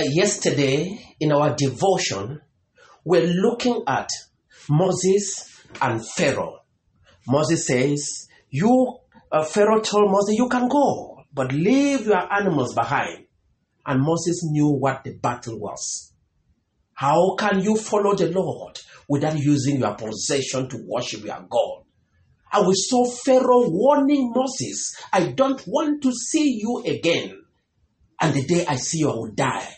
uh, yesterday in our devotion, we're looking at Moses and Pharaoh. Moses says, You, uh, Pharaoh told Moses, You can go, but leave your animals behind. And Moses knew what the battle was. How can you follow the Lord without using your possession to worship your God? And we saw Pharaoh warning Moses, I don't want to see you again. And the day I see you, I will die.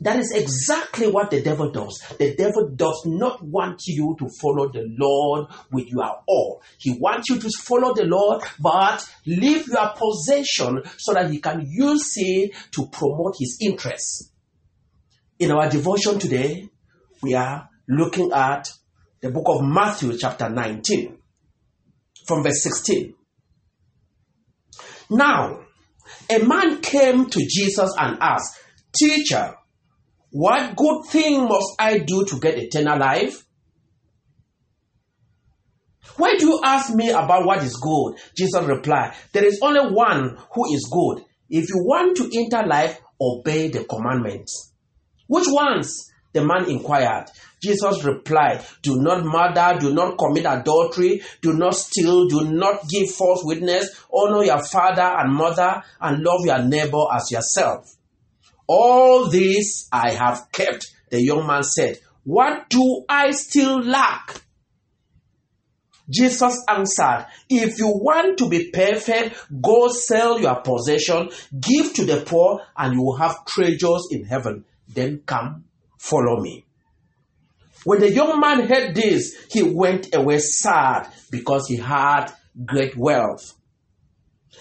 That is exactly what the devil does. The devil does not want you to follow the Lord with your all. He wants you to follow the Lord, but leave your possession so that he can use it to promote his interests. In our devotion today, we are looking at the book of Matthew, chapter 19, from verse 16. Now, a man came to Jesus and asked, Teacher, what good thing must I do to get eternal life? Why do you ask me about what is good? Jesus replied, There is only one who is good. If you want to enter life, obey the commandments. Which ones? The man inquired. Jesus replied, Do not murder, do not commit adultery, do not steal, do not give false witness, honor your father and mother, and love your neighbor as yourself. All this I have kept, the young man said. What do I still lack? Jesus answered, If you want to be perfect, go sell your possession, give to the poor, and you will have treasures in heaven. Then come, follow me. When the young man heard this, he went away sad because he had great wealth.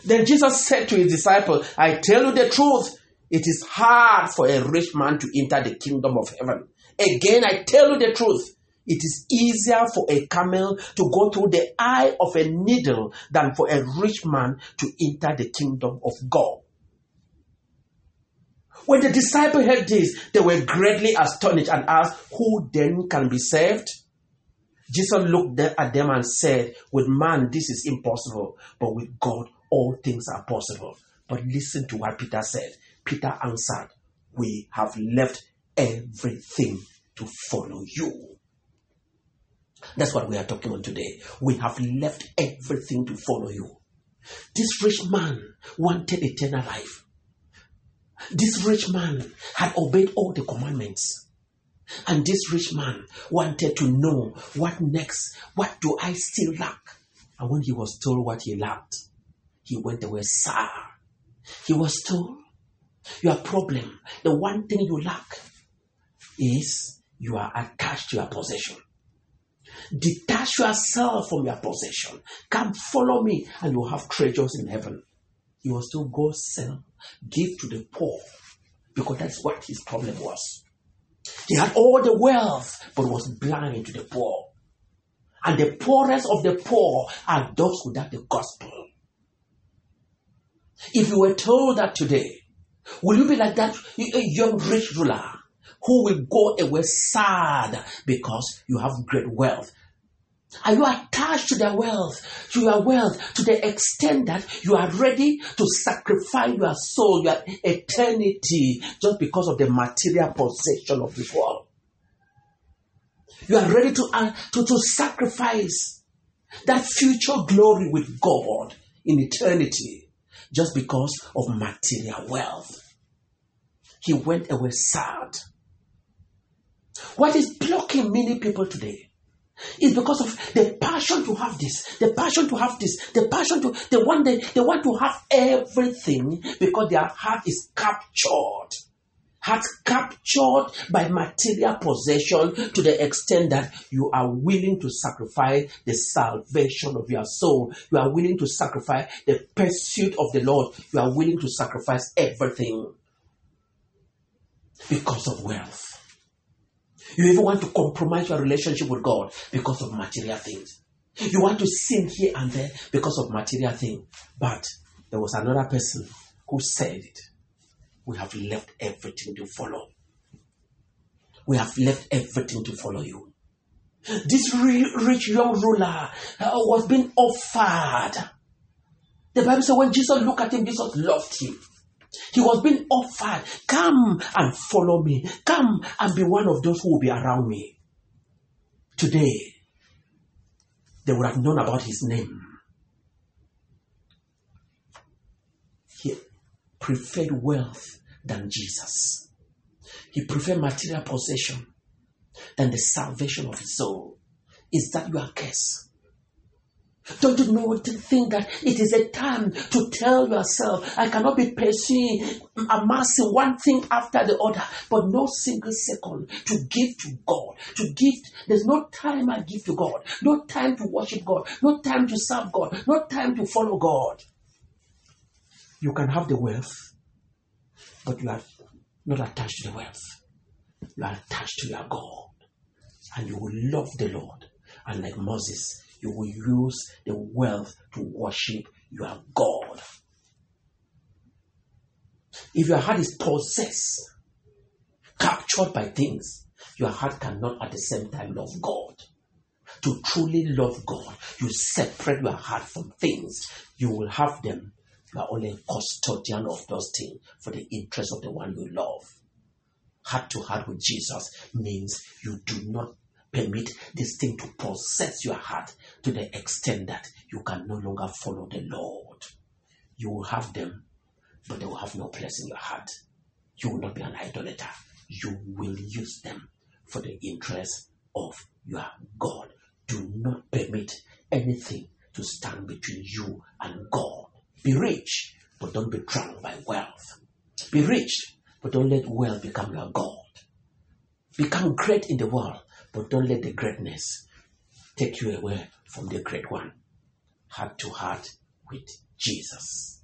Then Jesus said to his disciples, I tell you the truth, it is hard for a rich man to enter the kingdom of heaven. Again, I tell you the truth. It is easier for a camel to go through the eye of a needle than for a rich man to enter the kingdom of God. When the disciples heard this, they were greatly astonished and asked, Who then can be saved? Jesus looked at them and said, With man this is impossible, but with God all things are possible. But listen to what Peter said. Peter answered, We have left everything to follow you. That's what we are talking about today. We have left everything to follow you. This rich man wanted eternal life. This rich man had obeyed all the commandments. And this rich man wanted to know what next? What do I still lack? And when he was told what he lacked, he went away sad. He was told, Your problem, the one thing you lack, is you are attached to your possession. Detach yourself from your possession. Come follow me, and you'll have treasures in heaven. He was still Go sell, give to the poor, because that's what his problem was. He had all the wealth, but was blind to the poor. And the poorest of the poor are those without the gospel. If you were told that today, will you be like that a young rich ruler who will go away sad because you have great wealth? Are you attached to their wealth, to your wealth, to the extent that you are ready to sacrifice your soul, your eternity, just because of the material possession of this world? You are ready to, uh, to, to sacrifice that future glory with God in eternity just because of material wealth. He went away sad. What is blocking many people today? Is because of the passion to have this, the passion to have this, the passion to they want they, they want to have everything because their heart is captured. Heart captured by material possession to the extent that you are willing to sacrifice the salvation of your soul. You are willing to sacrifice the pursuit of the Lord. You are willing to sacrifice everything because of wealth. You even want to compromise your relationship with God because of material things. You want to sin here and there because of material things. But there was another person who said it. We have left everything to follow. We have left everything to follow you. This rich young ruler uh, was being offered. The Bible says when Jesus looked at him, Jesus loved him. He was being offered, come and follow me. Come and be one of those who will be around me. Today, they would have known about his name. He preferred wealth than Jesus. He preferred material possession than the salvation of his soul. Is that your case? Don't you know to think that it is a time to tell yourself, I cannot be pursuing, amassing one thing after the other, but no single second to give to God. To give, there's no time I give to God, no time to worship God, no time to serve God, no time to follow God. You can have the wealth, but you are not attached to the wealth. You are attached to your God, and you will love the Lord. And like Moses, you will use the wealth to worship your God. If your heart is possessed, captured by things, your heart cannot at the same time love God. To truly love God, you separate your heart from things. You will have them. You are only custodian of those things for the interest of the one you love. Heart to heart with Jesus means you do not permit this thing to possess your heart to the extent that you can no longer follow the Lord. You will have them, but they will have no place in your heart. You will not be an idolater. You will use them for the interest of your God. Do not permit anything to stand between you and God. Be rich, but don't be drunk by wealth. Be rich, but don't let wealth become your God. Become great in the world, but don't let the greatness take you away from the great one. Heart to heart with Jesus.